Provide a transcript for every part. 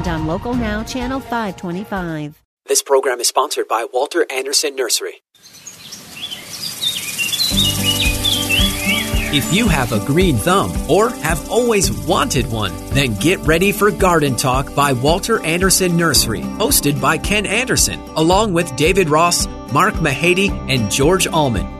and on Local Now, Channel 525. This program is sponsored by Walter Andersen Nursery. If you have a green thumb or have always wanted one, then get ready for Garden Talk by Walter Andersen Nursery, hosted by Ken Andersen, along with David Ross, Mark Mahady, and George Allman.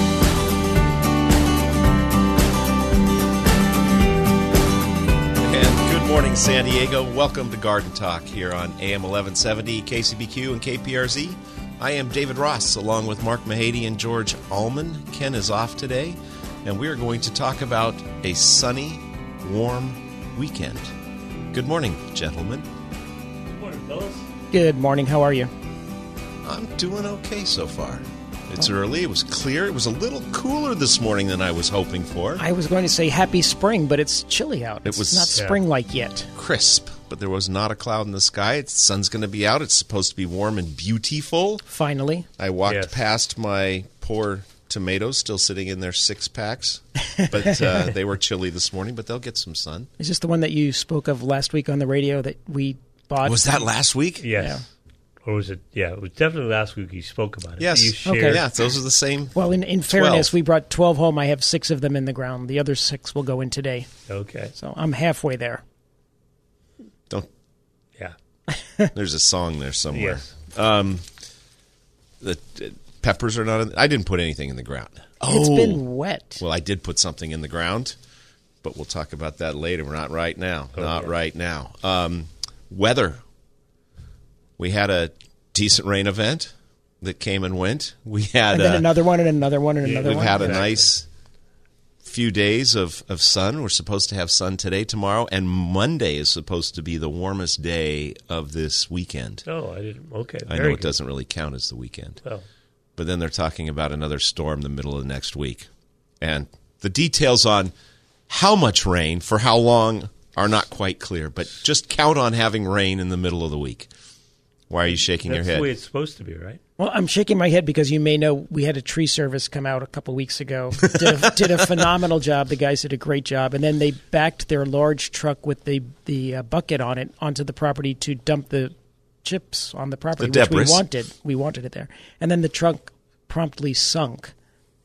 Morning, San Diego. Welcome to Garden Talk here on AM 1170, KCBQ, and KPRZ. I am David Ross, along with Mark Mahady and George Allman. Ken is off today, and we are going to talk about a sunny, warm weekend. Good morning, gentlemen. Good morning, fellas. Good morning. How are you? I'm doing okay so far. It's early. It was clear. It was a little cooler this morning than I was hoping for. I was going to say happy spring, but it's chilly out. It's It was- not spring like yet. Crisp, but there was not a cloud in the sky. The sun's going to be out. It's supposed to be warm and beautiful. Finally, I walked Yes. past my poor tomatoes still sitting in their six packs, but uh, they were chilly this morning. But they'll get some sun. is this the one that you spoke of last week on the radio that we bought? Was that last week? Yes. Yeah. Or was it? Yeah, it was definitely last week you spoke about it. Yes. You Okay. Yeah, those are the same. Well, in, in fairness, 12. we brought 12 home. I have six of them in the ground. The other six will go in today. Okay. So I'm halfway there. Don't. Yeah. There's a song there somewhere. Yes. The uh, peppers are not. In, I didn't put anything in the ground. Oh, it's been wet. Well, I did put something in the ground, but we'll talk about that later. We're not right now. Not right now. Um, weather. We had a decent rain event that came and went. We had and then uh, another one and another one and another one. we've had a Exactly. nice few days of, of sun. We're supposed to have sun today, tomorrow, and Monday is supposed to be the warmest day of this weekend. Oh, I didn't. Okay. I very know it good. doesn't really count as the weekend. Well, But then they're talking about another storm the middle of next week. And the details on how much rain for how long are not quite clear, but just count on having rain in the middle of the week. Why are you shaking that's your head? the way it's supposed to be, right? Well, I'm shaking my head because you may know we had a tree service come out a couple weeks ago. Did a, did a phenomenal job. The guys did a great job, and then they backed their large truck with the the uh, bucket on it onto the property to dump the chips on the property, The which debris. we wanted. We wanted it there, and then the truck promptly sunk,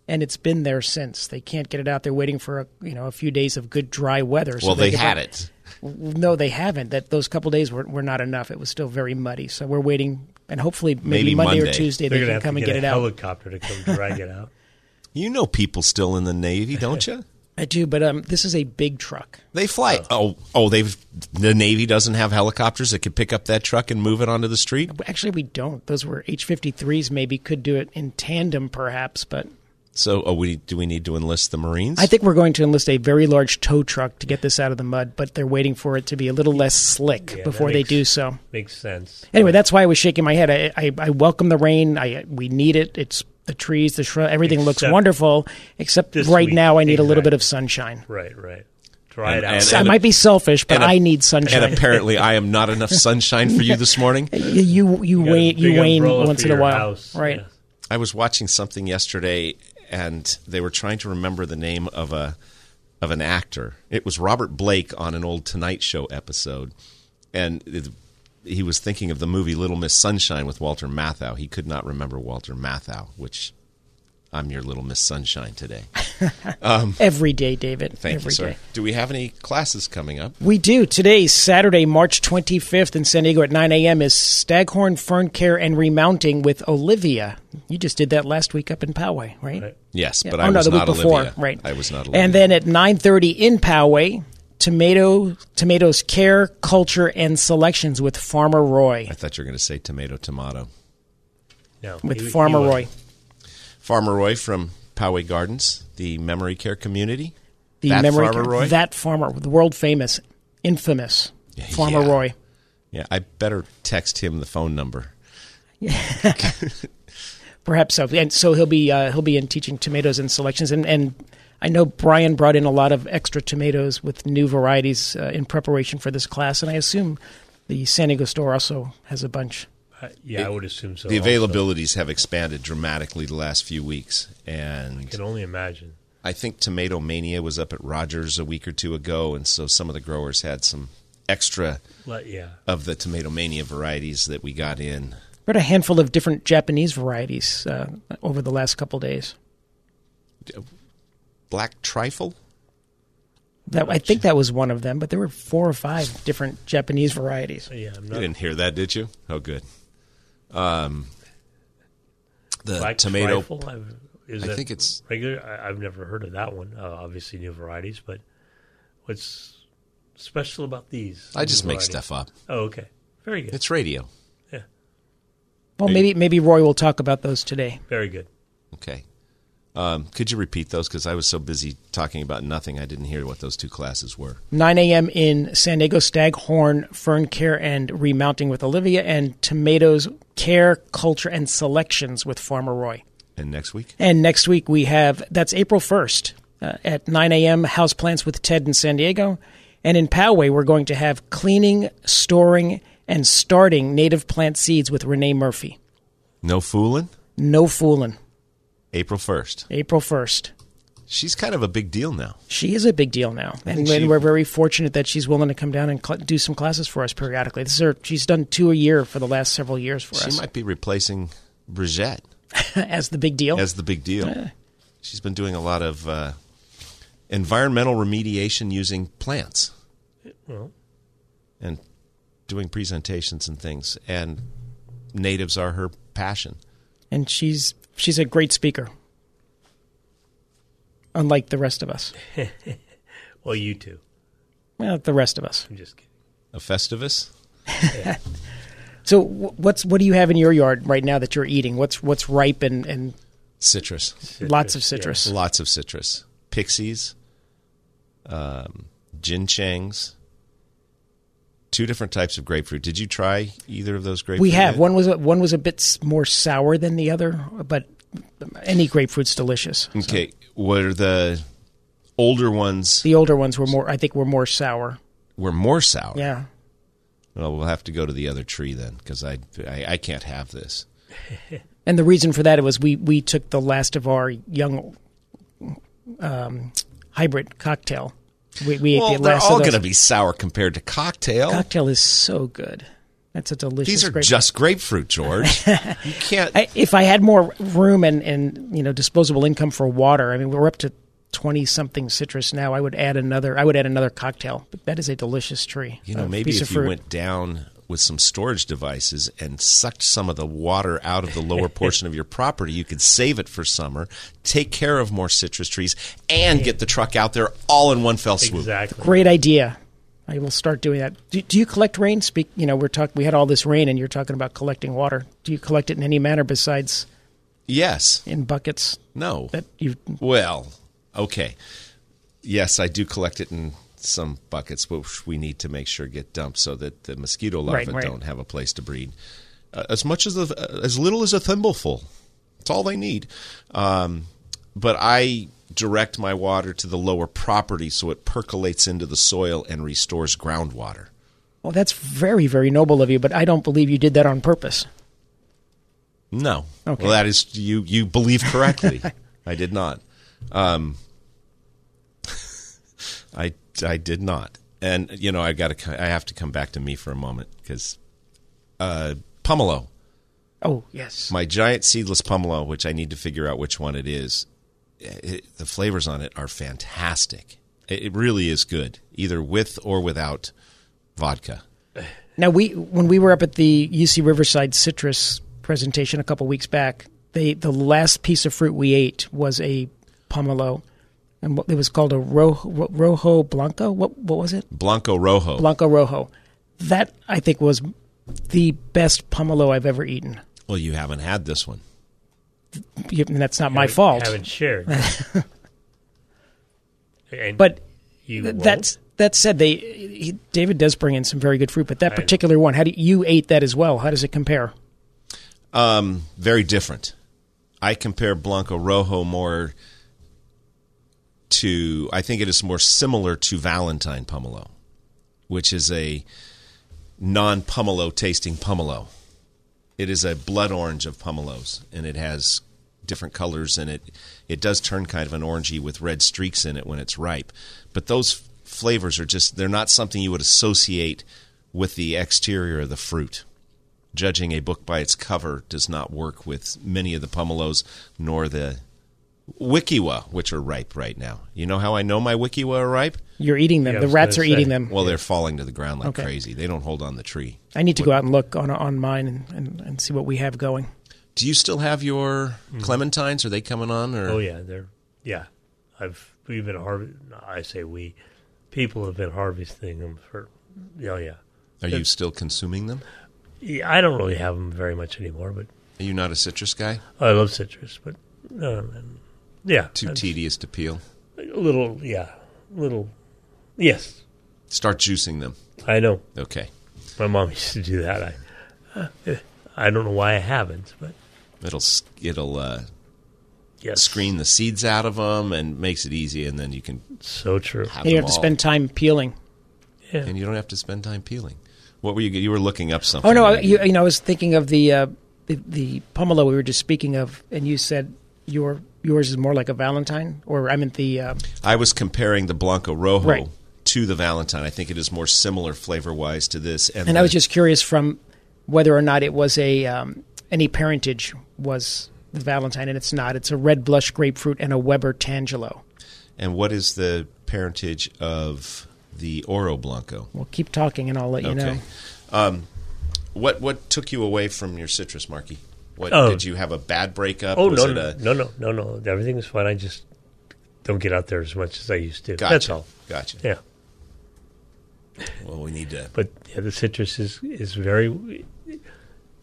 and it's been there since. They can't get it out. They're waiting for a you know a few days of good dry weather. so well, they can- had it. No, they haven't. That those couple days were, were not enough. It was still very muddy. So we're waiting, and hopefully maybe, Maybe Monday, Monday. or Tuesday They're they can come and get, get a it out. helicopter to come drag it out. You know people still in the Navy, don't you? I do, but um, this is a big truck. They fly. Oh, oh, they've the Navy doesn't have helicopters that could pick up that truck and move it onto the street. Actually, we don't. Those were H-53s. Maybe could do it in tandem, perhaps. But So, oh, we do we need to enlist the Marines? I think we're going to enlist a very large tow truck to get this out of the mud. But they're waiting for it to be a little less slick Yeah, before that they do so. Makes sense. Anyway, that's why I was shaking my head. I, I, I welcome the rain. I we need it. It's the trees, the shrub, everything looks wonderful. Except right week. now, I need a little bit of sunshine. Right, right. Dry And- it out. and- So I might be selfish, but and a- I need sunshine. and apparently, I am not enough sunshine for you this morning. you you got a wane you wane once in a while, house. right? Yeah. I was watching something yesterday, and they were trying to remember the name of a of an actor. It was Robert Blake on an old Tonight Show episode, and it, he was thinking of the movie Little Miss Sunshine with Walter Matthau. He could not remember Walter Matthau, which I'm your little Miss Sunshine today. Um, Every day, David. Thank Every you, sir. day. Do we have any classes coming up? We do. Today's Saturday, March 25th in San Diego at 9 a.m. is Staghorn Fern Care and Remounting with Olivia. You just did that last week up in Poway, right? Right. Yes, Yeah. but oh, I no, was the not week before, Olivia. right? I was not Olivia. And then at 9:30 in Poway, tomato tomatoes care, culture, and selections with Farmer Roy. I thought you were going to say tomato, tomato. No, With he- he Farmer wasn't. Roy, Farmer Roy from Poway Gardens, the memory care community. the That memory Farmer Roy? that farmer, the world famous, infamous Farmer yeah. Roy. Yeah, I better text him the phone number. Yeah. Perhaps so, and so he'll be uh, he'll be in teaching tomatoes and selections, and and I know Brian brought in a lot of extra tomatoes with new varieties uh, in preparation for this class, and I assume the San Diego store also has a bunch. Uh, yeah, I would assume so. the also. availabilities have expanded dramatically the last few weeks, and I can only imagine. I think Tomato Mania was up at Rogers a week or two ago, and so some of the growers had some extra Let, yeah. of the Tomato Mania varieties that we got in. We had a handful of different Japanese varieties uh, over the last couple days. Black trifle? That I think that was one of them, but there were four or five different Japanese varieties. Yeah, I'm You didn't hear that, did you? Oh, good. Um, the Black tomato. trifle, I've- is I think it's- regular. I, I've never heard of that one. Uh, obviously, new varieties, but what's special about these? I just new make varieties? stuff up. Oh, okay. Very good. It's radio. yeah, Well, maybe maybe Roy will talk about those today. very good. Okay. Um, could you repeat those? Because I was so busy talking about nothing, I didn't hear what those two classes were. 9 a.m. in San Diego, Staghorn, Fern Care and Remounting with Olivia, and Tomatoes Care, Culture, and Selections with Farmer Roy. And next week? And next week we have, that's April 1st uh, at 9 a.m., House Plants with Ted in San Diego. And in Poway, we're going to have Cleaning, Storing, and Starting Native Plant Seeds with Renee Murphy. No fooling? No fooling. April 1st. April 1st. She's kind of a big deal now. She is a big deal now, and, she- and we're very fortunate that she's willing to come down and cl- do some classes for us periodically. This is her, she's done two a year for the last several years for She us She might be replacing Brigitte as the big deal. as the big deal. She's been doing a lot of uh, environmental remediation using plants Well, and doing presentations and things. And natives are her passion. and she's she's a great speaker, unlike the rest of us. well, you too. Well, the rest of us. I'm just kidding. A Festivus? So, what's what do you have in your yard right now that you're eating? What's what's ripe and, and Citrus. lots of yeah. citrus? Lots of citrus. Pixies, um, gin changs, two different types of grapefruit. Did you try either of those grapefruit? We have yet? one was a, one was a bit more sour than the other, but any grapefruit's delicious. Okay. What are the older ones the older ones were more, I think, were more sour. were more sour? Yeah. Well, we'll have to go to the other tree then because I, I I can't have this. And the reason for that was we, we took the last of our young um, hybrid cocktail. We, we Well, ate the they're all going to be sour compared to cocktail. Cocktail is so good. That's a delicious. These are grape- just grapefruit, George. you can't. I, if I had more room and, and you know disposable income for water, I mean we're up to twenty something citrus now. I would add another. I would add another cocktail. But that is a delicious tree. you know, maybe if you fruit. went down with some storage devices and sucked some of the water out of the lower portion of your property, you could save it for summer, take care of more citrus trees, and get the truck out there all in one fell swoop. Exactly. Great idea. I will start doing that. Do, do you collect rain? Speak. You know, we're talk. We had all this rain, and you're talking about collecting water. Do you collect it in any manner besides Yes. in buckets No. that you? Well, okay. Yes, I do collect it in some buckets, which we need to make sure get dumped so that the mosquito larvae Right, right. don't have a place to breed. Uh, as much as a, as little as a thimbleful. it's all they need. Um, but I direct my water to the lower property so it percolates into the soil and restores groundwater. Well, that's very very noble of you, but I don't believe you did that on purpose. No. Okay. Well, that is you. You believe correctly. I did not. Um, I I did not. And you know, I got to. I have to come back to me for a moment because uh, pomelo. Oh yes. My giant seedless pomelo, which I need to figure out which one it is. It, the flavors on it are fantastic. It, it really is good, either with or without vodka. Now we when we were up at the UC Riverside Citrus presentation a couple weeks back, they the last piece of fruit we ate was a pomelo, and what, it was called a rojo, rojo blanco. What what was it? Blanco Rojo. Blanco rojo. That I think was the best pomelo I've ever eaten. well, you haven't had this one. You- And that's not my Haven't- fault. Haven't shared. and But you that's that said, they he, David does bring in some very good fruit. But that particular one, how do you ate that as well? How does it compare? Um, very different. I compare Blanco Rojo more to, I think it is more similar to Valentine Pomelo, which is a non pomelo tasting pomelo. It is a blood orange of pomelos, and it has different colors, and it, it does turn kind of an orangey with red streaks in it when it's ripe. But those flavors are just, they're not something you would associate with the exterior of the fruit judging a book by its cover does not work with many of the pomelos nor the Wekiwa, which are ripe right now. You know how I know my Wekiwa are ripe? You're eating them. Yeah, the rats are gonna eating them. Well, they're falling to the ground like Okay. crazy. They don't hold on the tree. I need to go out and look on on mine and, and, and see what we have going. Do you still have your clementines? Are they coming on? Or Oh yeah, they're yeah. I've we've been harvest. I say we, people have been harvesting them for. Oh yeah. are you still consuming them? yeah. I don't really have them very much anymore, but Are you not a citrus guy? I love citrus. But um, and, yeah, Too tedious to peel. A little yeah, A little. Yes, Start juicing them. I know. Okay. My mom used to do that. I uh, I don't know why I haven't, but It'll it'll uh, yes, screen the seeds out of them and makes it easy, and then you can So true. have And you them have to all. spend time peeling. Yeah. and you don't have to spend time peeling. What were you? You were looking up something. Oh no, I- you, you know I was thinking of the, uh, the the pomelo we were just speaking of, and you said your yours is more like a Valentine, or I meant the uh, I was comparing the Blanco Rojo Right. to the Valentine. I think it is more similar flavor wise to this. And, and the- I was just curious from whether or not it was a um, any parentage was the Valentine, and it's not. It's a red blush grapefruit and a Weber Tangelo. and what is the parentage of the Oro Blanco? We'll keep talking, and I'll let you know. Um, what what took you away from your citrus, Marky? What Oh. did you have a bad breakup? Oh was no, it no, a no, no, no, no. Everything was fine. I just don't get out there as much as I used to. gotcha? That's all. Gotcha. Yeah, Well, we need to. but yeah, the citrus is is very.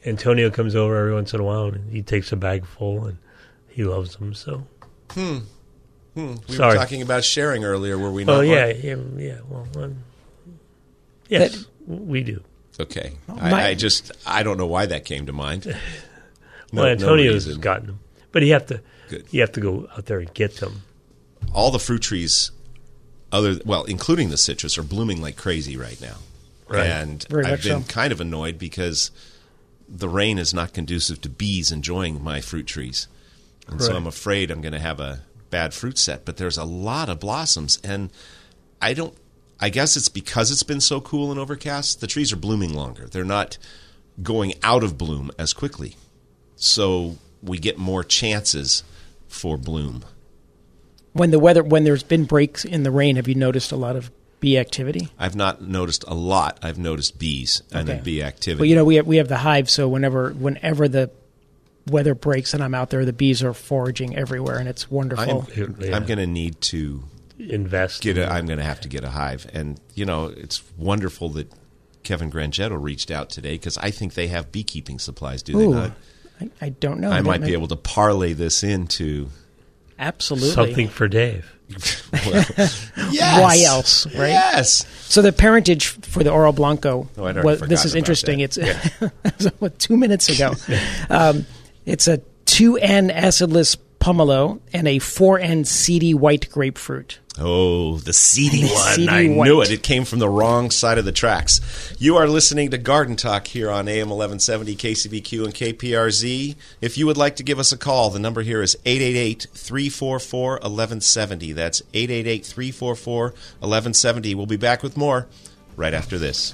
Antonio comes over every once in a while and he takes a bag full and he loves them. So Hmm. hmm. We Sorry. were talking about sharing earlier, were we Oh not? yeah, yeah, yeah. Well, um, yes, That- we do. Okay. my- I, I just I don't know why that came to mind. No- well, no Antonio's reason. gotten them, but you have to Good. you have to go out there and get them. all the fruit trees other well including the citrus are blooming like crazy right now Right. and Very i've been so. kind of annoyed because the rain is not conducive to bees enjoying my fruit trees and so i'm afraid i'm going to have a bad fruit set but there's a lot of blossoms and i don't i guess it's because it's been so cool and overcast the trees are blooming longer they're not going out of bloom as quickly so we get more chances for bloom When the weather, when there's been breaks in the rain, have you noticed a lot of bee activity? I've not noticed a lot. I've noticed bees and Okay. the bee activity. Well, you know, we have, we have the hive, so whenever whenever the weather breaks and I'm out there, the bees are foraging everywhere, and it's wonderful. I'm, Yeah. I'm going to need to Invest. Get a, I'm going to have to get a hive, and you know, it's wonderful that Kevin Grangetto reached out today because I think they have beekeeping supplies. Do they not? I, I don't know. I don't might know. be able to parlay this into absolutely something for Dave. well, yes. Why else, right? Yes. So the parentage for the Oro Blanco. Oh, I'd already was- forgotten this is about interesting. that. It's what, two minutes ago. um, it's a two N acidless pomelo and a four N seedy white grapefruit. Oh, the seedy one. Seedy I white. knew it. It came from the wrong side of the tracks. You are listening to Garden Talk here on AM 1170, KCBQ, and KPRZ. If you would like to give us a call, the number here is 888 344 1170. That's 888 344 1170. We'll be back with more right after this.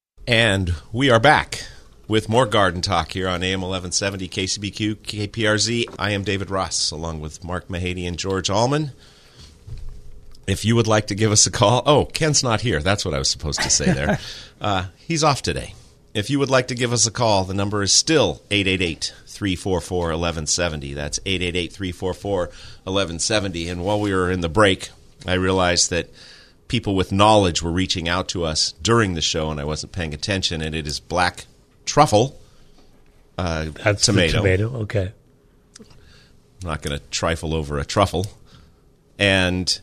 And we are back with more garden talk here on AM 1170 KCBQ KPRZ. I am David Ross along with Mark Mahady and George Allman. If you would like to give us a call, oh, Ken's not here. That's what I was supposed to say there. uh, he's off today. If you would like to give us a call, the number is still 888 344 1170. That's 888 344 1170. And while we were in the break, I realized that people with knowledge were reaching out to us during the show, and I wasn't paying attention. And it is black truffle uh, That's tomato. tomato. Okay. I'm not going to trifle over a truffle. And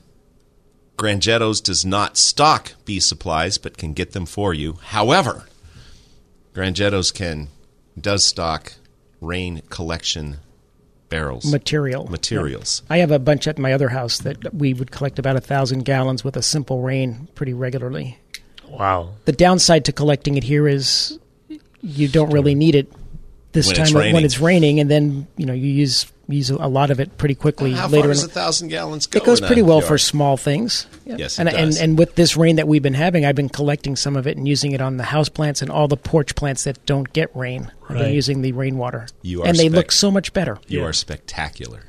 Grangetto's does not stock bee supplies, but can get them for you. However, Grangetto's can does stock rain collection barrels Material. materials. I have a bunch at my other house that we would collect about a thousand gallons with a simple rain pretty regularly. Wow. The downside to collecting it here is you don't really need it this When time it's when it's raining, and then you know you use use a lot of it pretty quickly How later. far in does a thousand gallons go? it goes pretty well yard? for small things. Yeah. Yes, it and, does. and and with this rain that we've been having, I've been collecting some of it and using it on the house plants and all the porch plants that don't get rain. I've been using the rainwater, You are and they spec- look so much better. You Yeah. are spectacular. I'm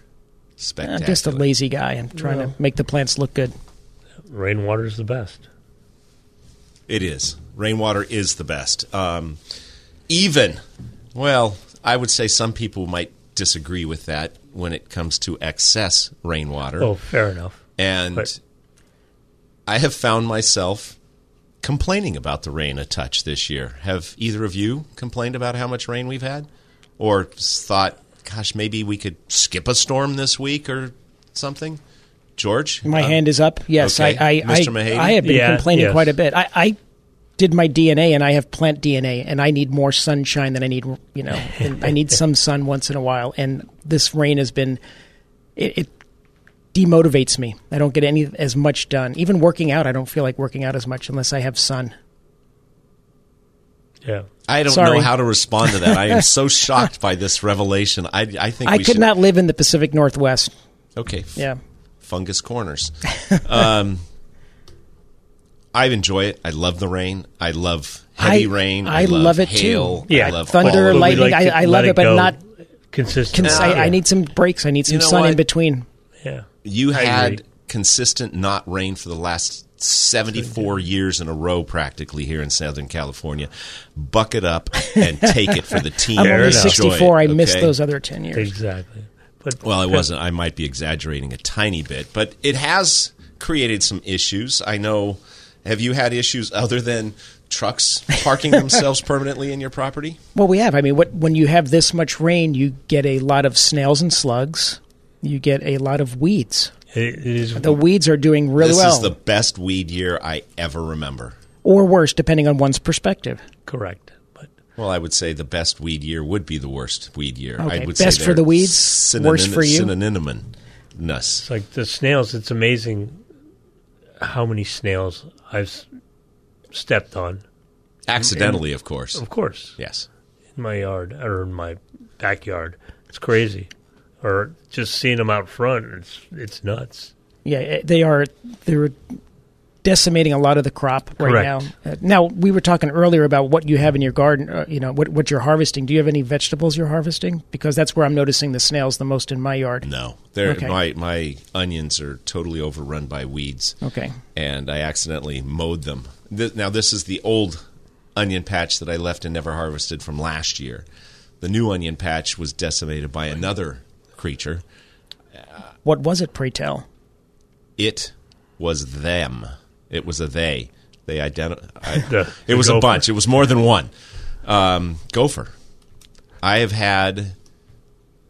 Spectacular. just a lazy guy. I'm trying Well. to make the plants look good. Rainwater is the best. It is. Rainwater is the best. Um, even, well, I would say some people might disagree with that when it comes to excess rainwater. Oh, fair enough. and but- I have found myself complaining about the rain a touch this year. Have either of you complained about how much rain we've had? Or thought, gosh, maybe we could skip a storm this week or something? George? My Uh, hand is up. Yes, okay. I, I, Mr. I, I have been Yeah, complaining yes. quite a bit. I, I did my DNA, and I have plant DNA, and I need more sunshine than I need. You know, and I need some sun once in a while. And this rain has been it, it demotivates me. I don't get any as much done. Even working out, I don't feel like working out as much unless I have sun. Yeah. I don't Sorry. know how to respond to that. I am so shocked by this revelation. I, I think I we could should, not live in the Pacific Northwest. Okay, Yeah. fungus corners. um, I enjoy it. I love the rain. I love heavy I- rain. I love, love it too. hail. Yeah. I love Thunder, all of it. But we lightning, like to I- I love it, but not- consistent. Cons- Yeah. I, I need some breaks. I need some You know sun in between. Yeah. You I had agree. consistent not rain for the last 74 years in a row practically here in Southern California. Buck it up and take it for the team. I'm only 64. it, I missed those other 10 years. Exactly. But Well, I wasn't. I might be exaggerating a tiny bit, but it has created some issues. I know. Have you had issues other than trucks parking themselves permanently in your property? Well, we have. I mean, what when you have this much rain, you get a lot of snails and slugs. You get a lot of weeds. It, it is. The weeds are doing really this well, This is the best weed year I ever remember. or worse, depending on one's perspective. correct. But Well, I would say the best weed year would be the worst weed year. Okay, I would best say for the weeds, synonym- worst for you? Synonymous. it's like the snails. It's amazing how many snails I've stepped on. Accidentally, of course. Of course, Yes. in my yard or in my backyard. It's crazy. Or just seeing them out front. It's it's nuts. Yeah, eh, they are. They're decimating a lot of the crop right Correct. now. Uh, now, we were talking earlier about what you have in your garden. Uh, you know, what what you're harvesting. Do you have any vegetables you're harvesting? Because that's where I'm noticing the snails the most in my yard. No. They're, Okay. My my onions are totally overrun by weeds. Okay. and I accidentally mowed them. Th- now, this is the old onion patch that I left and never harvested from last year. The new onion patch was decimated by another creature. What was it? Pray tell. It was them. It was a they. They identi- The- It the was a bunch. It was more than one. Um, gopher. I have had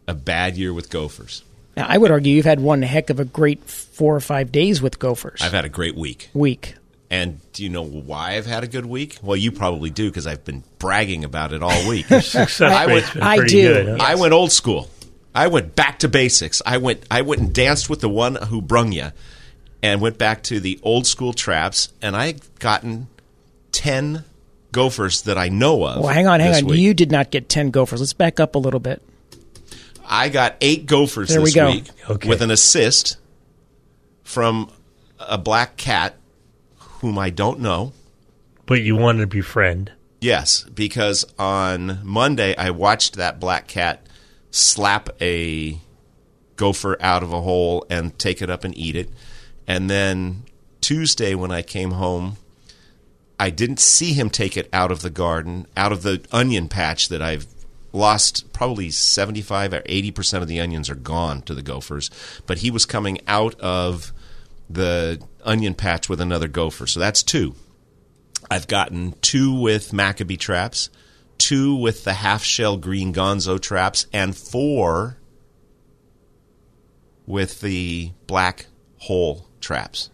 a bad year with gophers. Now, I would argue you've had one heck of a great four or five days with gophers. I've had a great week. Week. And do you know why I've had a good week? Well, you probably do because I've been bragging about it all week. Success I would- rate's been I do. good. Huh? I went old school. I went back to basics. I went I went and danced with the one who brung you, and went back to the old school traps. And I gotten ten gophers that I know of. Well, hang on, hang on. week. You did not get ten gophers. Let's back up a little bit. I got eight gophers There we this go. week Okay. with an assist from a black cat whom I don't know. But you wanted to befriend. Yes, because on Monday I watched that black cat slap a gopher out of a hole and take it up and eat it. And then Tuesday when I came home, I didn't see him take it out of the garden, out of the onion patch that I've lost probably 75 or 80% of the onions are gone to the gophers, but he was coming out of the onion patch with another gopher. So that's two. I've gotten two with Macabee traps, two with the half shell green gonzo traps, and four with the black hole traps.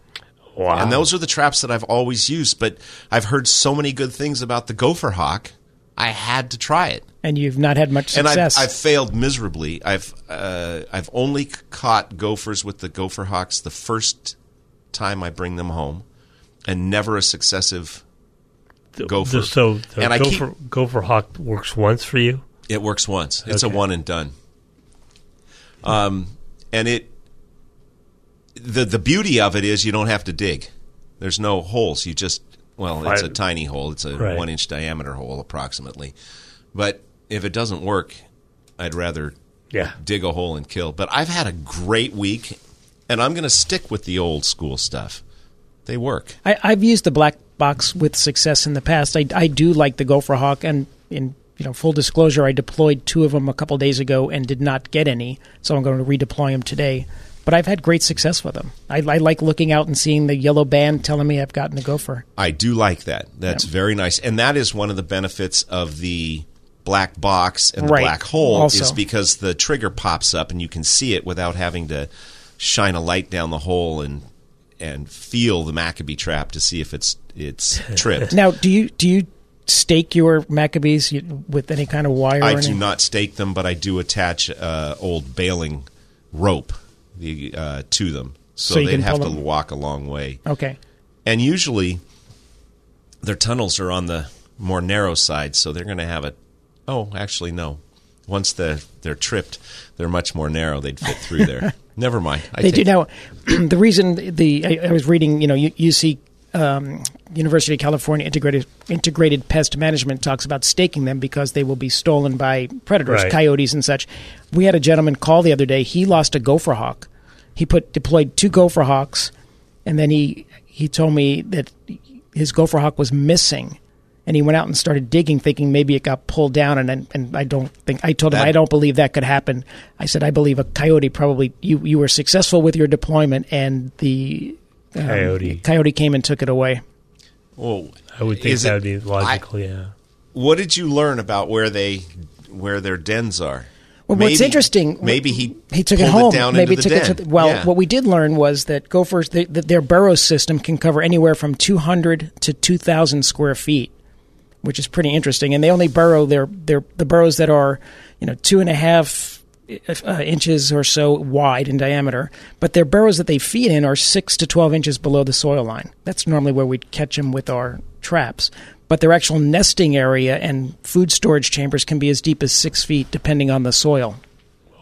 Wow. And those are the traps that I've always used, but I've heard so many good things about the gopher hawk, I had to try it. And you've not had much And I've, success. I've failed miserably. I've uh, I've only caught gophers with the gopher hawks the first time I bring them home, and never a successive gopher. The- so the And I keep- gopher, gopher hawk works once for you. It works once. It's a one and done. Um, and it the the beauty of it is you don't have to dig. There's no holes. You just well, it's a tiny hole. It's a Right. one inch diameter hole approximately. But if it doesn't work, I'd rather Yeah. dig a hole and kill. But I've had a great week, and I'm going to stick with the old school stuff. They work. I, I've used the black box with success in the past. I, I do like the Gopher Hawk, and in you know full disclosure, I deployed two of them a couple days ago and did not get any, so I'm going to redeploy them today. But I've had great success with them. I, I like looking out and seeing the yellow band telling me I've gotten a gopher. I do like that. That's very nice, and that is one of the benefits of the black box and the Right. black hole Also. is because the trigger pops up and you can see it without having to shine a light down the hole and and feel the Macabee trap to see if it's it's tripped. Now, do you do you stake your Macabees with any kind of wire? I or do not stake them, but I do attach uh, old baling rope the, uh, to them, so, So they'd have to them- walk a long way. Okay. And usually, their tunnels are on the more narrow side, so they're going to have a. Oh, actually, no. Once the, they're tripped, they're much more narrow. They'd fit through there. Never mind. I They do now. the reason the I, I was reading, you know, you, you UC um, University of California integrated integrated pest management talks about staking them because they will be stolen by predators, Right. coyotes, and such. We had a gentleman call the other day. He lost a gopher hawk. He put deployed two gopher hawks, and then he he told me that his gopher hawk was missing. And he went out and started digging, thinking maybe it got pulled down. And and, I don't think I told him That- I don't believe that could happen. I said I believe a coyote probably you you were successful with your deployment, and the um, Coyote. coyote came and took it away. Well, I would think that it- would be I- logical. yeah. what did you learn about where they where their dens are? Well, what's interesting, Maybe he he took it home. down Maybe into the took it to the, well. Yeah. What we did learn was that gophers, they, that their burrow system can cover anywhere from 200 to 2,000 square feet, which is pretty interesting. And they only burrow their their the burrows that are you know two and a half uh, inches or so wide in diameter, but their burrows that they feed in are six to 12 inches below the soil line. That's normally where we'd catch them with our traps. But their actual nesting area and food storage chambers can be as deep as six feet, depending on the soil.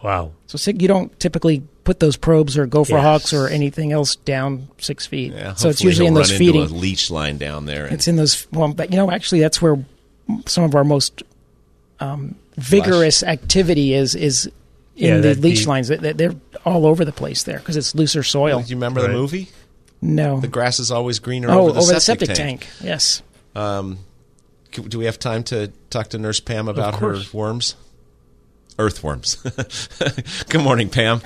Wow. So you don't typically put those probes or gopher Yes. hawks or anything else down six feet. Yeah, so it's usually in those run feeding. into a leach line down there. and- It's in those. Well, but, you know, actually, that's where some of our most um, vigorous activity is is in Yeah, the leach be- lines. They- They're all over the place there because it's looser soil. Do you remember Right. the movie? No. The grass is always greener oh, over the septic, tank. Yes. Um, c- do we have time to talk to Nurse Pam about her worms? Earthworms. Good morning, Pam.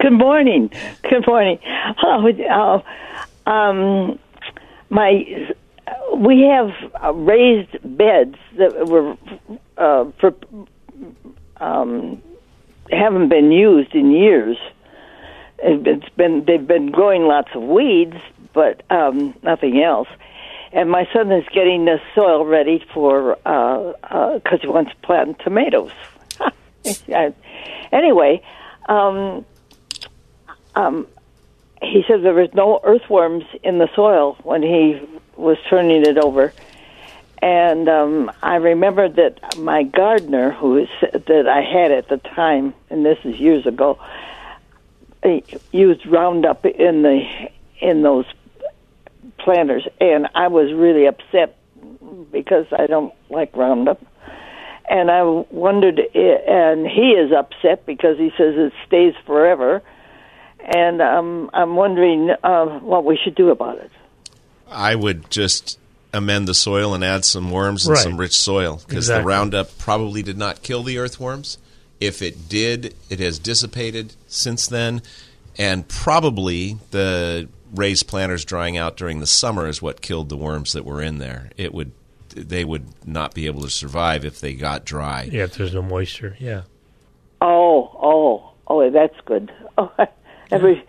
Good morning. Good morning. Oh, uh, um, my we have uh, raised beds that were uh, for um, haven't been used in years, it- it's been they've been growing lots of weeds, but um, nothing else. And my son is getting the soil ready for because uh, uh he wants to plant tomatoes. Anyway, um, um, he said there was no earthworms in the soil when he was turning it over. And um, I remember that my gardener, who is, that I had at the time, and this is years ago, used Roundup in the in those planters, and I was really upset because I don't like Roundup. And I wondered, and he is upset because he says it stays forever. And um, I'm wondering uh, what we should do about it. I would just amend the soil and add some worms and Right. some rich soil because the Roundup probably did not kill the earthworms. If it did, it has dissipated since then, and probably the raised planters drying out during the summer is what killed the worms that were in there. It would they would not be able to survive if they got dry. Yeah, if there's no moisture. Yeah. Oh, oh, oh, that's good. Oh, every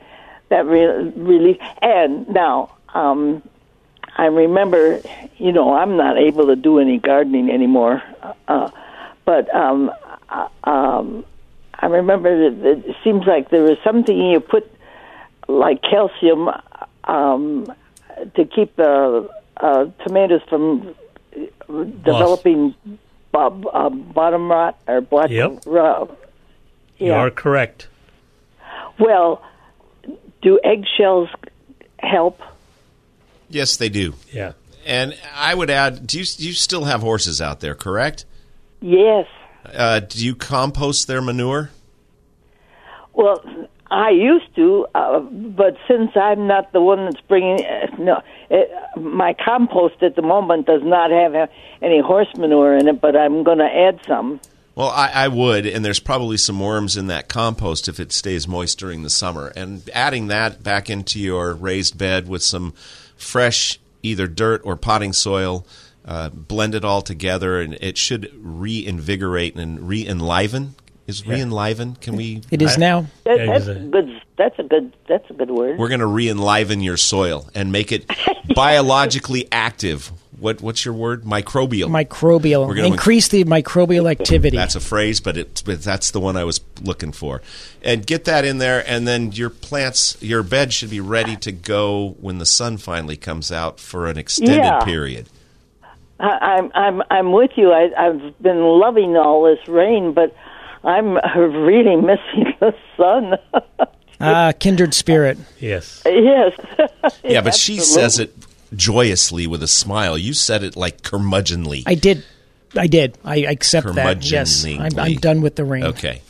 that re- relief. And now, um, I remember, you know, I'm not able to do any gardening anymore, uh, but um, uh, um, I remember that it seems like there was something you put, like calcium, um, to keep the uh, tomatoes from developing bo- uh, bottom rot or black Yep. rot. You Yeah. are correct. Well, do eggshells help? Yes, they do. Yeah. And I would add, do you you still have horses out there? Correct? Yes. Uh, do you compost their manure? Well, I used to, uh, but since I'm not the one that's bringing, uh, no, it, my compost at the moment does not have uh, any horse manure in it, but I'm going to add some. Well, I, I would, and there's probably some worms in that compost if it stays moist during the summer. And adding that back into your raised bed with some fresh, either dirt or potting soil, uh, blend it all together, and it should reinvigorate and re-enliven. Is re-enliven? Can we? It is I- now. That, that's exactly. good. That's a good. That's a good word. We're going to re-enliven your soil and make it biologically active. What what's your word? Microbial. Microbial. We're gonna- Increase the microbial activity. That's a phrase, but it but that's the one I was looking for. And get that in there, and then your plants, your bed should be ready to go when the sun finally comes out for an extended Yeah. period. I, I'm I'm I'm with you. I, I've been loving all this rain, but I'm really missing the sun. Ah, kindred spirit. Yes. yes. Yeah, but she says it joyously with a smile. You said it like curmudgeonly. I did. I did. I accept that. Yes. I'm, I'm done with the rain. Okay.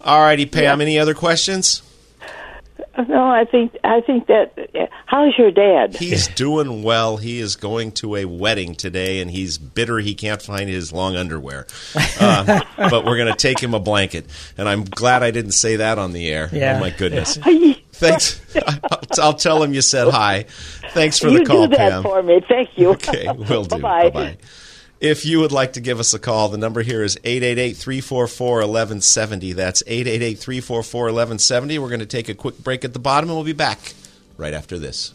All righty, Pam. Any other questions? No, I think I think that. How's your dad? He's doing well. He is going to a wedding today, and he's bitter he can't find his long underwear. Uh, but we're going to take him a blanket, and I'm glad I didn't say that on the air. Yeah. Oh my goodness! Thanks. I'll, I'll tell him you said hi. Thanks for you the call, do that Pam. for me. Thank you. Okay, will do. Bye-bye. Bye-bye. If you would like to give us a call, the number here is 888-344-1170. That's 888-344-1170. We're going to take a quick break at the bottom, and we'll be back right after this.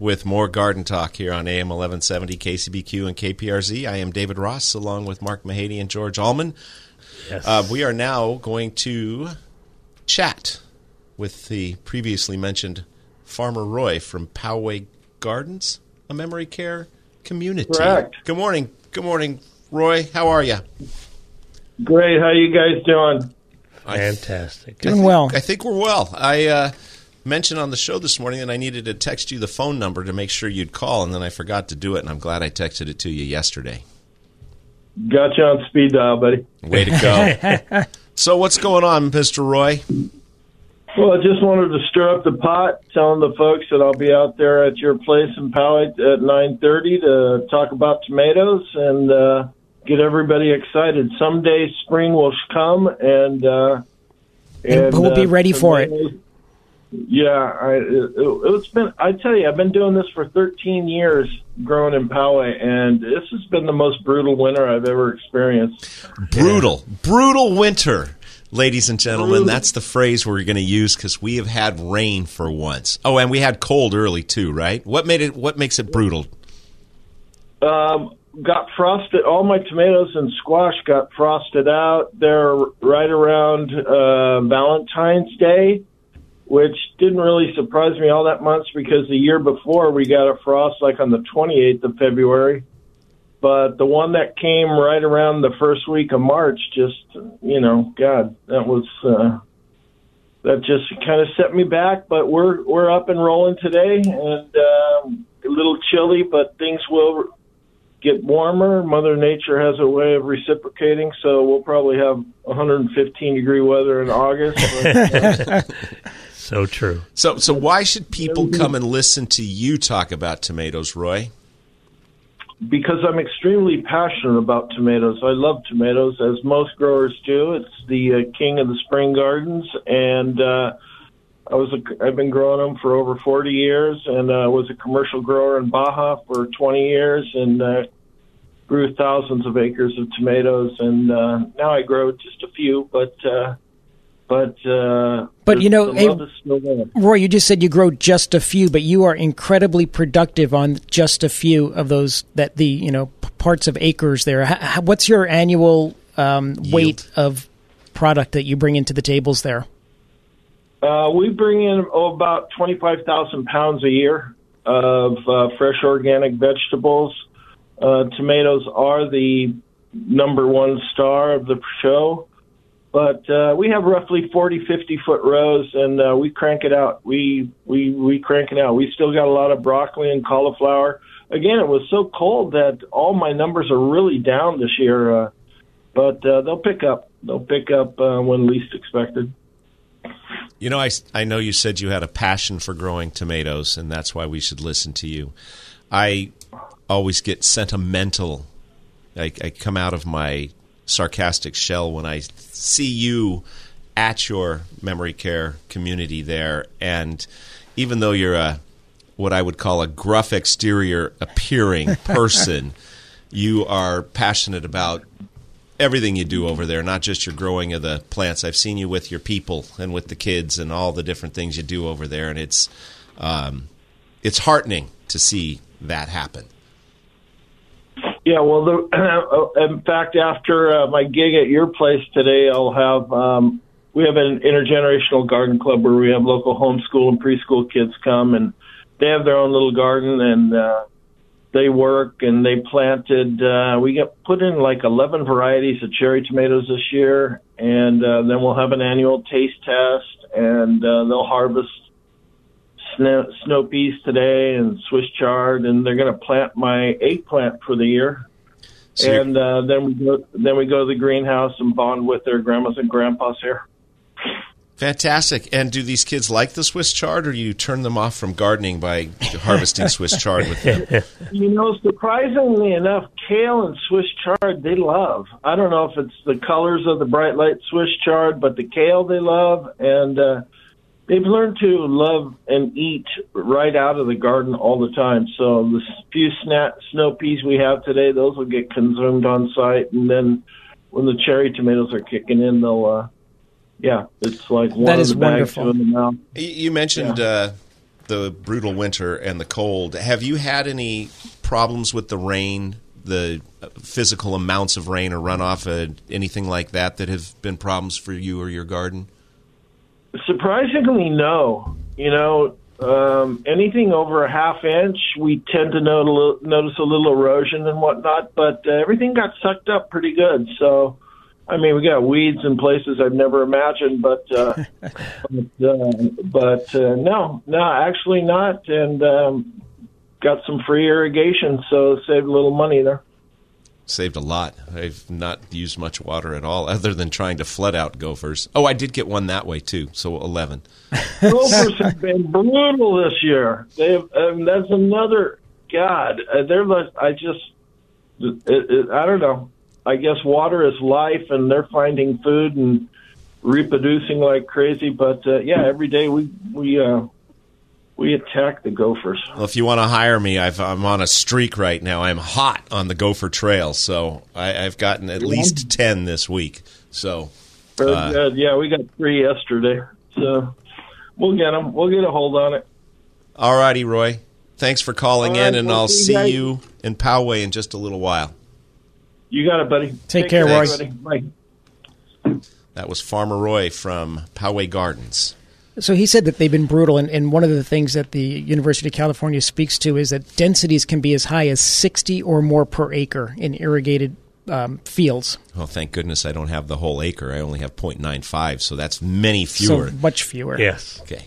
with more garden talk here on AM 1170 KCBQ and KPRZ. I am David Ross along with Mark Mahady and George Allman. Yes. Uh, we are now going to chat with the previously mentioned Farmer Roy from Poway Gardens, a memory care community. Correct. Good morning. Good morning, Roy. How are you? Great. How you guys doing? Fantastic. Doing I think, well. I think we're well. I uh, mentioned on the show this morning that I needed to text you the phone number to make sure you'd call, and then I forgot to do it, and I'm glad I texted it to you yesterday. Got you on speed dial, buddy. Way to go. so, what's going on, Mr. Roy? Well, I just wanted to stir up the pot, telling the folks that I'll be out there at your place in Poway at 9:30 to talk about tomatoes and uh, get everybody excited. Someday spring will come, and uh, And we'll be ready for it. Yeah, I, it, it's been. I tell you, I've been doing this for 13 years, growing in Poway, and this has been the most brutal winter I've ever experienced. Brutal, brutal winter, ladies and gentlemen. Brutal. That's the phrase we're going to use because we have had rain for once. Oh, and we had cold early too, right? What made it? What makes it brutal? Um, got frosted. All my tomatoes and squash got frosted out. They're right around uh, Valentine's Day, which didn't really surprise me all that much because the year before we got a frost like on the 28th of February. But the one that came right around the first week of March, just you know, God, that was uh, that just kind of set me back. But we're we're up and rolling today, and um, a little chilly, but things will get warmer. Mother Nature has a way of reciprocating, so we'll probably have 115 degree weather in August. But, uh, So true. So, so why should people come and listen to you talk about tomatoes, Roy? because I'm extremely passionate about tomatoes. I love tomatoes, as most growers do. It's the uh, king of the spring gardens, and uh, I was a, I've been growing them for over 40 years, and uh, was a commercial grower in Baja for 20 years, and uh, grew thousands of acres of tomatoes. And uh, now I grow just a few, but uh, but uh, But, you know, hey- love is still there. Roy, you just said you grow just a few, but you are incredibly productive on just a few of those that the you know parts of acres there. What's your annual um, weight of product that you bring into the tables there? Uh, we bring in oh, about 25,000 pounds a year of uh, fresh organic vegetables. Uh, tomatoes are the number one star of the show, but uh, we have roughly 40, 50 foot rows, and uh, we crank it out. We we we crank it out. We still got a lot of broccoli and cauliflower. Again, it was so cold that all my numbers are really down this year, uh, but uh, they'll pick up. They'll pick up uh, when least expected. You know, I, I know you said you had a passion for growing tomatoes, and that's why we should listen to you. I always get sentimental. I, I come out of my sarcastic shell when I see you at your memory care community there, and even though you're a what I would call a gruff exterior appearing person, you are passionate about everything you do over there, not just your growing of the plants. I've seen you with your people and with the kids and all the different things you do over there, and it's um, it's heartening to see that happen. Yeah, well, the, in fact, after uh, my gig at your place today, I'll have um, we have an intergenerational garden club where we have local homeschool and preschool kids come, and they have their own little garden, and uh, they work and they planted. Uh, we got put in like eleven varieties of cherry tomatoes this year, and uh, then we'll have an annual taste test, and uh, they'll harvest snow, snow peas today and Swiss chard, and they're going to plant my eggplant for the year. So and uh, then we go, then we go to the greenhouse and bond with their grandmas and grandpas here. Fantastic. And do these kids like the Swiss chard, or do you turn them off from gardening by harvesting Swiss chard with them? You know, surprisingly enough, kale and Swiss chard they love. I don't know if it's the colors of the bright light Swiss chard, but the kale they love, and uh, they've learned to love and eat right out of the garden all the time. So the few sna- snow peas we have today, those will get consumed on site, and then when the cherry tomatoes are kicking in, they'll. Uh, yeah, it's like one That in is the bag, wonderful. two in the mouth. You- You mentioned uh, the brutal winter and the cold. Have you had any problems with the rain, the uh, physical amounts of rain or runoff, uh, anything like that that have been problems for you or your garden? Surprisingly, no. You know, um, anything over a half inch, we tend to not- notice a little erosion and whatnot, but uh, everything got sucked up pretty good. So I mean, we got weeds in places I've never imagined, but uh, but, uh, but uh, no, no, actually not. And um, got some free irrigation, so saved a little money there. Saved a lot. I've not used much water at all, other than trying to flood out gophers. Oh, I did get one that way too. So eleven. Gophers have been brutal this year. They've, and that's another God. Uh, they're like I just, it, it, I don't know. I guess water is life, and they're finding food and reproducing like crazy. But uh, yeah, every day we we uh, we attack the gophers. Well, if you want to hire me, I've, I'm on a streak right now. I'm hot on the gopher trail, so I, I've gotten at least ten this week. So Very Uh, good. Yeah, we got three yesterday, so we'll get them. We'll get a hold on it. All righty, Roy. Thanks for calling All in, and well, I'll see see you guys. you in Poway in just a little while. You got it, buddy. Take care, Roy. buddy. Bye. That was Farmer Roy from Poway Gardens. So he said that they've been brutal, and, and one of the things that the University of California speaks to is that densities can be as high as 60 or more per acre in irrigated um, fields. Well, thank goodness I don't have the whole acre. I only have 0.95, so that's many fewer. So much fewer. Yes. okay.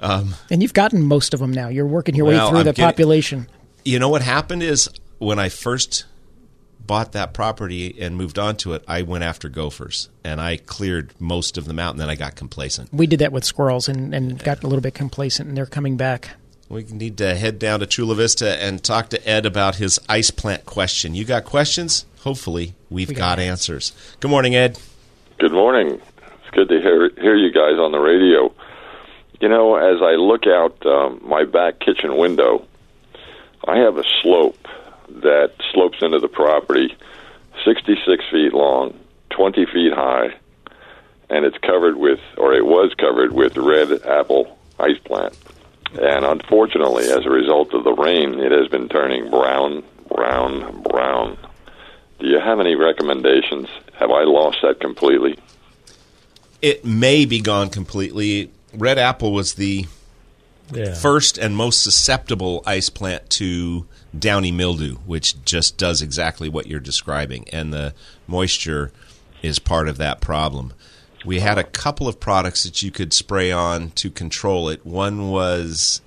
Um, And you've gotten most of them now. You're working your Well, way through I'm the getting- population. you know what happened is when I first bought that property and moved on to it, I went after gophers and I cleared most of them out, and then I got complacent. We did that with squirrels and, and got a little bit complacent, and they're coming back. We need to head down to Chula Vista and talk to Ed about his ice plant question. You got questions? Hopefully, we've We got got answers. Good morning, Ed. Good morning. It's good to hear hear you guys on the radio. You know, as I look out um, my back kitchen window, I have a slope that slopes into the property, 66 feet long, 20 feet high, and it's covered with, or it was covered with red apple ice plant. And unfortunately, as a result of the rain, it has been turning brown, brown, brown. Do you have any recommendations? Have I lost that completely? It may be gone completely. Red apple was the Yeah. first and most susceptible ice plant to downy mildew, which just does exactly what you're describing, and the moisture is part of that problem. We had a couple of products that you could spray on to control it. One was,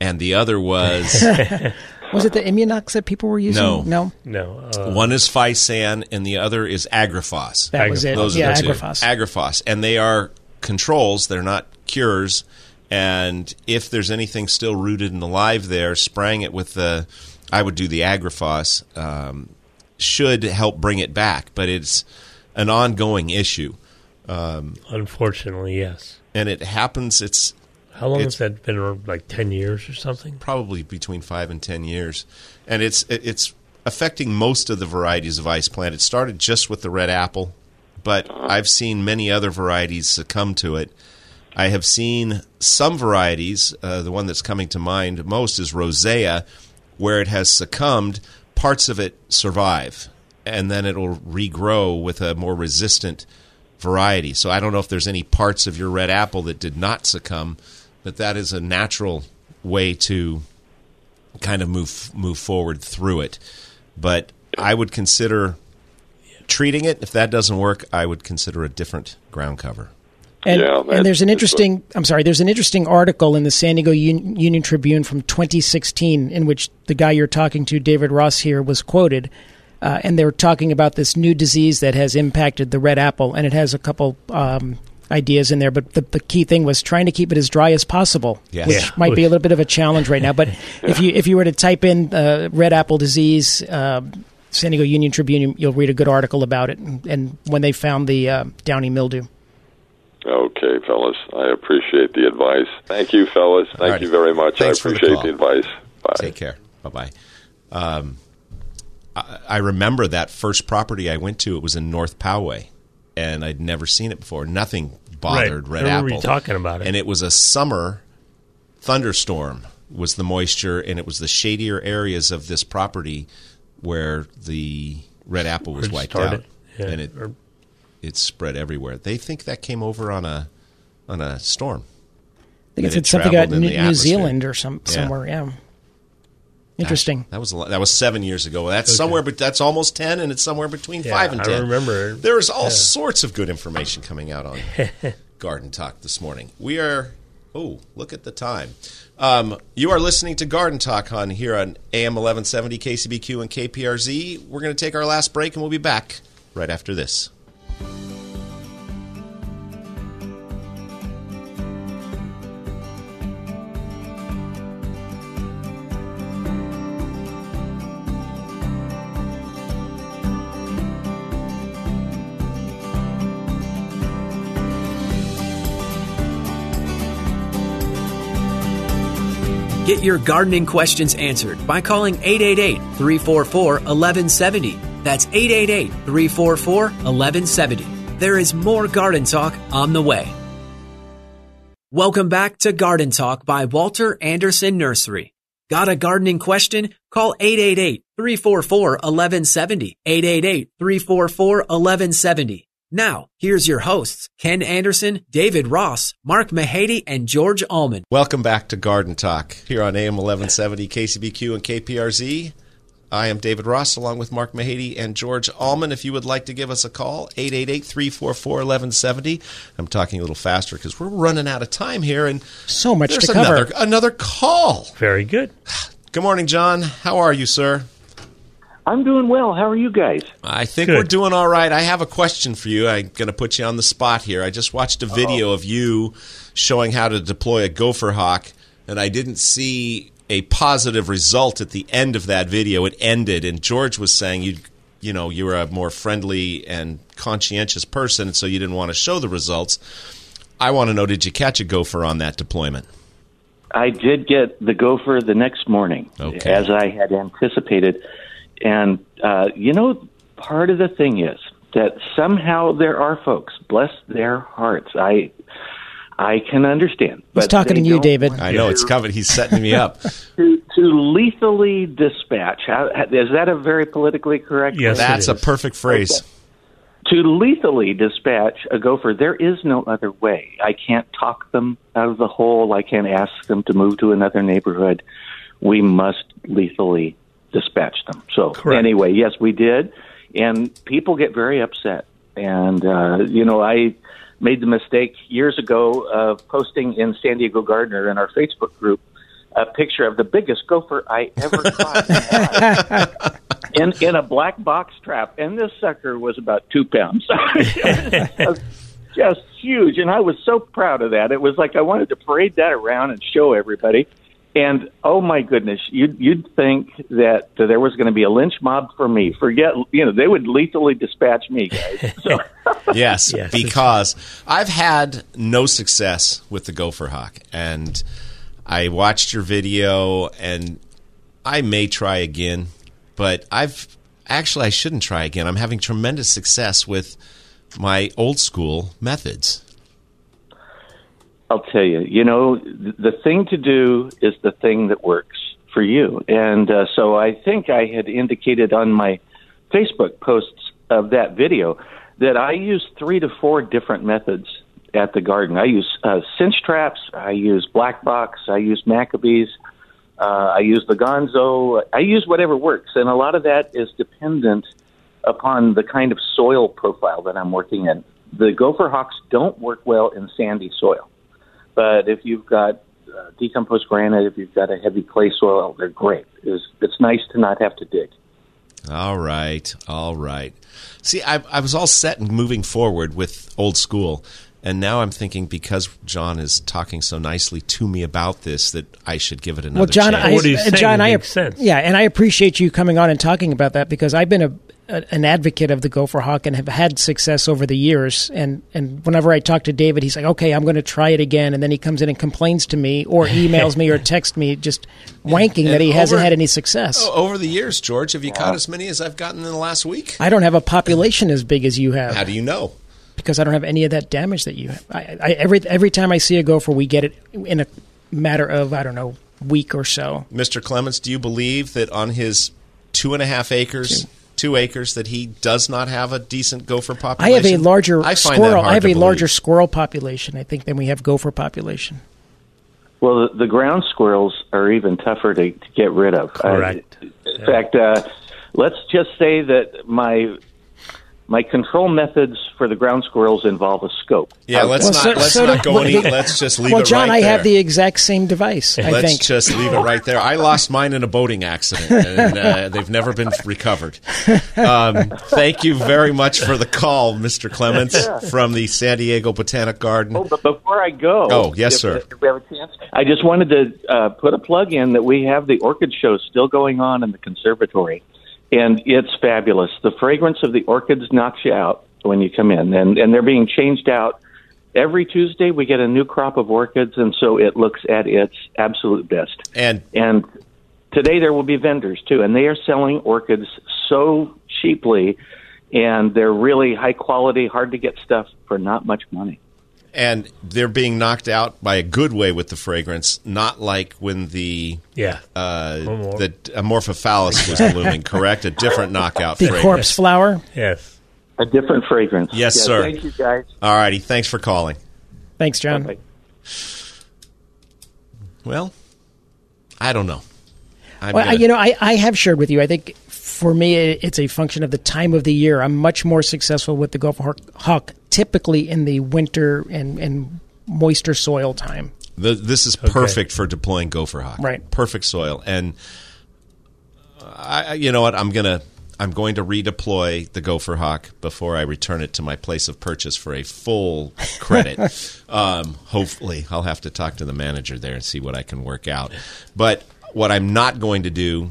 and the other was, Was it the Immunox that people were using? No. No? No. Uh, one is Physan, and the other is Agrifos. That was it. Those yeah, are the two. Agrifos. Agrifos, and they are controls. They're not cures. And if there's anything still rooted and alive there, spraying it with the, I would do the Agrifos, um, should help bring it back. But it's an ongoing issue, unfortunately, yes. and it happens. It's How long It's- has that been? Like ten years or something? probably between five and ten years, and it's it's affecting most of the varieties of ice plant. It started just with the red apple, but I've seen many other varieties succumb to it. I have seen some varieties. Uh, the one that's coming to mind most is rosea, where it has succumbed. Parts of it survive, and then it'll regrow with a more resistant variety. So I don't know if there's any parts of your red apple that did not succumb, but that is a natural way to kind of move move forward through it. But I would consider treating it. If that doesn't work, I would consider a different ground cover. And, Yeah, and there's an interesting, I'm sorry, there's an interesting article in the San Diego Un- Union Tribune from 2016 in which the guy you're talking to, David Ross, here was quoted. Uh, and they're talking about this new disease that has impacted the red apple, and it has a couple um, ideas in there. But the, the key thing was trying to keep it as dry as possible, Yes. which Yeah. might be a little bit of a challenge right now. But if you if you were to type in uh, red apple disease, uh, San Diego Union Tribune, you'll read a good article about it, and, and when they found the uh, downy mildew. Okay, fellas. I appreciate the advice. Thank you, fellas. Thank Alrighty. you very much. Thanks I for the appreciate call. the, advice. Bye. Take care. Bye bye. Um, I, I remember that first property I went to. It was in North Poway, and I'd never seen it before. Nothing bothered Right. red I remember apple. you talking about it. and it was a summer thunderstorm. Was the moisture, and it was the shadier areas of this property where the red apple was Where it wiped started. out, Yeah. and it Or- it spread everywhere. They think that came over on a on a storm. I think it's it something out traveled in in New, New. Zealand or some somewhere. Yeah. Interesting. That was a lot, that was seven years ago. That's somewhere, but that's almost ten, and it's somewhere between Yeah, five and I ten. remember. There's all sorts of good information coming out on Garden Talk this morning. We are. Oh, look at the time. Um, you are listening to Garden Talk on here on AM 1170 KCBQ and KPRZ. We're going to take our last break, and we'll be back right after this. Get your gardening questions answered by calling 888 344 1170. That's 888 344 1170. There is more garden talk on the way. Welcome back to Garden Talk by Walter Andersen Nursery. Got a gardening question? Call 888 344 1170. 888 344 1170. Now, here's your hosts, Ken Andersen, David Ross, Mark Mahady, and George Allman. Welcome back to Garden Talk here on AM 1170 KCBQ and KPRZ. I am David Ross along with Mark Mahady and George Allman. If you would like to give us a call, 888 344 1170. I'm talking a little faster because we're running out of time here. And So much there's to cover. another, another call. Very good. Good morning, John. How are you, sir? I'm doing well. How are you guys? I think Good. we're doing all right. I have a question for you. I'm going to put you on the spot here. I just watched a video of you showing how to deploy a gopher hawk, and I didn't see a positive result at the end of that video. It ended, and George was saying you, you know, you were a more friendly and conscientious person, so you didn't want to show the results. I want to know: Did you catch a gopher on that deployment? I did get the gopher the next morning, Okay. as I had anticipated. And, uh, you know, part of the thing is that somehow there are folks, bless their hearts. I. I can understand. He's but talking to you, David. I know it's coming. He's setting me up. To, to lethally dispatch. How, is that a very politically correct? Yes. That's a perfect phrase. to lethally dispatch a gopher, there is no other way. I can't talk them out of the hole. I can't ask them to move to another neighborhood. We must lethally dispatch them. So Correct. anyway, yes, we did, and people get very upset. And uh, you know, I made the mistake years ago of posting in San Diego Gardener in our Facebook group a picture of the biggest gopher I ever caught. in in in a black box trap, and this sucker was about two pounds. just huge, and I was so proud of that. It was like I wanted to parade that around and show everybody. And oh my goodness, you'd you'd think that there was going to be a lynch mob for me. Forget, you know, they would lethally dispatch me, guys. So Yes, Yes. because I've had no success with the Gopher Hawk, and I watched your video, and I may try again, but I've actually I shouldn't try again. I'm having tremendous success with my old school methods. I'll tell you, you know, the thing to do is the thing that works for you. And uh, so I think I had indicated on my Facebook posts of that video that I use three to four different methods at the garden. I use uh, cinch traps, I use black box, I use Macabees, uh, I use the Gonzo. I use whatever works, and a lot of that is dependent upon the kind of soil profile that I'm working in. The gopher hawks don't work well in sandy soil. But if you've got uh, decomposed granite, if you've got a heavy clay soil, they're great. It's, it's nice to not have to dig. All right, all right. See, I, I was all set and moving forward with old school, and now I'm thinking because John is talking so nicely to me about this that I should give it another Well, John, chance. I, What he's saying John, I, makes sense. yeah, and I appreciate you coming on and talking about that because I've been a, a an advocate of the Gopher Hawk and have had success over the years. And and whenever I talk to David, he's like, "Okay, I'm going to try it again," and then he comes in and complains to me or emails me or texts me, just wanking that he and hasn't had any success. Over the years, George, have you caught as many as I've gotten in the last week? I don't have a population as big as you have. How do you know? because I don't have any of that damage that you have. I, I, every every time I see a gopher, we get it in a matter of I don't know week or so. Mr. Clements, do you believe that on his two and a half acres, two acres, that he does not have a decent gopher population? I population? have a larger I find squirrel. That hard I have to a larger squirrel population, I think, than we have gopher population. Well, the, the ground squirrels are even tougher to, to get rid of. Correct. Uh, in fact, uh, let's just say that my my control methods for the ground squirrels involve a scope. Yeah, let's Well, not so- let's so not go any. Let's just leave it well, it John, right I there. have the exact same device. I Let's think. just leave it right there. I lost mine in a boating accident, and uh, they've never been recovered. Um, thank you very much for the call, Mr. Clements from the San Diego Botanic Garden. Oh, but before I go, Oh, yes, if- sir. If we have a chance, I just wanted to uh, put a plug in that we have the orchid show still going on in the conservatory, and it's fabulous. The fragrance of the orchids knocks you out when you come in, and and they're being changed out every Tuesday. We get a new crop of orchids, and so it looks at its absolute best. And And today there will be vendors too, and they are selling orchids so cheaply, and they're really high quality, hard to get stuff for not much money. And they're being knocked out by a good way with the fragrance, not like when the Yeah. uh, Amor- the Amorphophallus was blooming. Correct, a different knockout the fragrance. corpse flower. Yes. A different fragrance. Yes, Yeah, sir. Thank you, guys. All righty, thanks for calling. Thanks, John. Bye-bye. Well, I don't know. I'm Well, I, gonna- you know, I, I have shared with you. I think for me, it's a function of the time of the year. I'm much more successful with the Gopher Hawk- Hawk typically in the winter and, and moister soil time. The, this is perfect for deploying gopher hawk. Right. Perfect soil. And I, I- you know what? I'm gonna I'm going to redeploy the gopher hawk before I return it to my place of purchase for a full credit. um, hopefully, I'll have to talk to the manager there and see what I can work out. But what I'm not going to do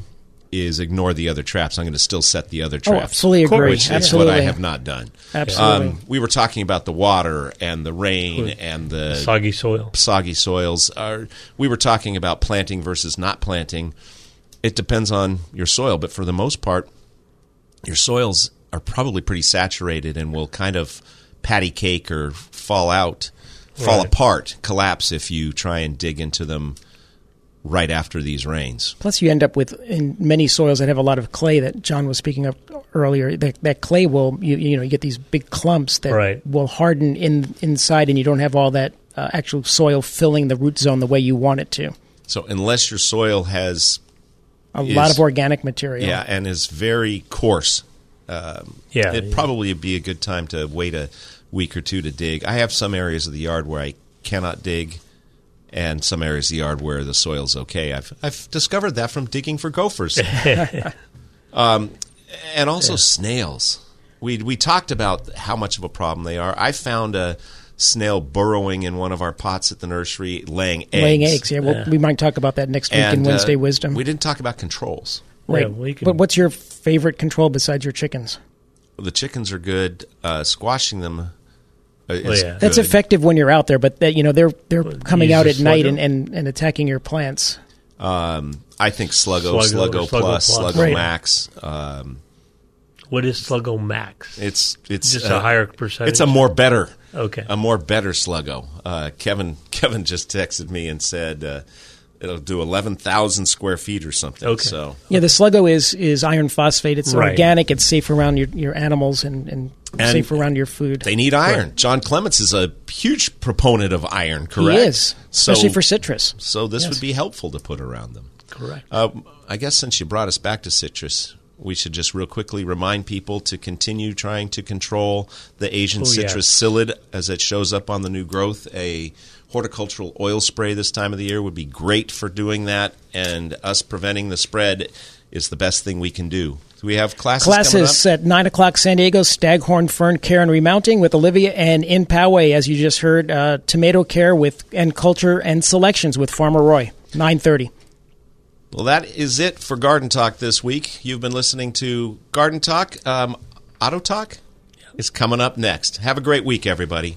is ignore the other traps. I'm going to still set the other traps. Oh, fully agree. Which is what I have not done. Absolutely. Um, we were talking about the water and the rain and the Soggy soil. soggy soils. Are we were talking about planting versus not planting. It depends on your soil, but for the most part, your soils are probably pretty saturated and will kind of patty cake or fall out, fall Right. apart, collapse if you try and dig into them right after these rains. Plus, you end up with in many soils that have a lot of clay that John was speaking of earlier. That, that clay will you, you know you get these big clumps that Right. will harden in inside, and you don't have all that uh, actual soil filling the root zone the way you want it to. So unless your soil has A Is- lot of organic material. yeah and is very coarse, um, Yeah. it'd probably be a good time to wait a week or two to dig. I have some areas of the yard where I cannot dig, and some areas of the yard where the soil's okay. I've I've discovered that from digging for gophers, um, and also snails. We we talked about how much of a problem they are. I found a snail burrowing in one of our pots at the nursery, laying eggs. Laying eggs. Yeah, well, we might talk about that next week in And, uh, Wednesday Wisdom. We didn't talk about controls. right. Yeah, we can- But what's your favorite control besides your chickens? The chickens are good. Uh, squashing them uh, is yeah. That's good. effective when you're out there, but that, you know they're they're coming out at night and, and, and attacking your plants. Um, I think Sluggo, Sluggo, Sluggo, Sluggo Plus, Plus. Sluggo Right. Max. Um, What is Sluggo Max? it's it's Just uh, a higher percentage. It's a more better, Okay. a more better Sluggo. Uh, Kevin Kevin just texted me and said uh, it'll do eleven thousand square feet or something. Okay. So Yeah, the sluggo is is iron phosphate. It's Right. organic. It's safe around your, your animals and, and, And safe around your food. they need iron. John Clements is a huge proponent of iron. Correct. He is, So- especially for citrus. So this Yes. would be helpful to put around them. Correct. Uh, I guess since you brought us back to citrus, we should just real quickly remind people to continue trying to control the Asian Oh, citrus yes. psyllid as it shows up on the new growth. A horticultural oil spray this time of the year would be great for doing that, and us preventing the spread is the best thing we can do. Do we have classes? coming Classes at 9 o'clock San Diego, Staghorn Fern Care and Remounting with Olivia, and in Poway, as you just heard, uh, Tomato Care with and Culture and Selections with Farmer Roy, 9.30. Well, that is it for Garden Talk this week. You've been listening to Garden Talk. Um, Auto Talk is coming up next. Have a great week, everybody.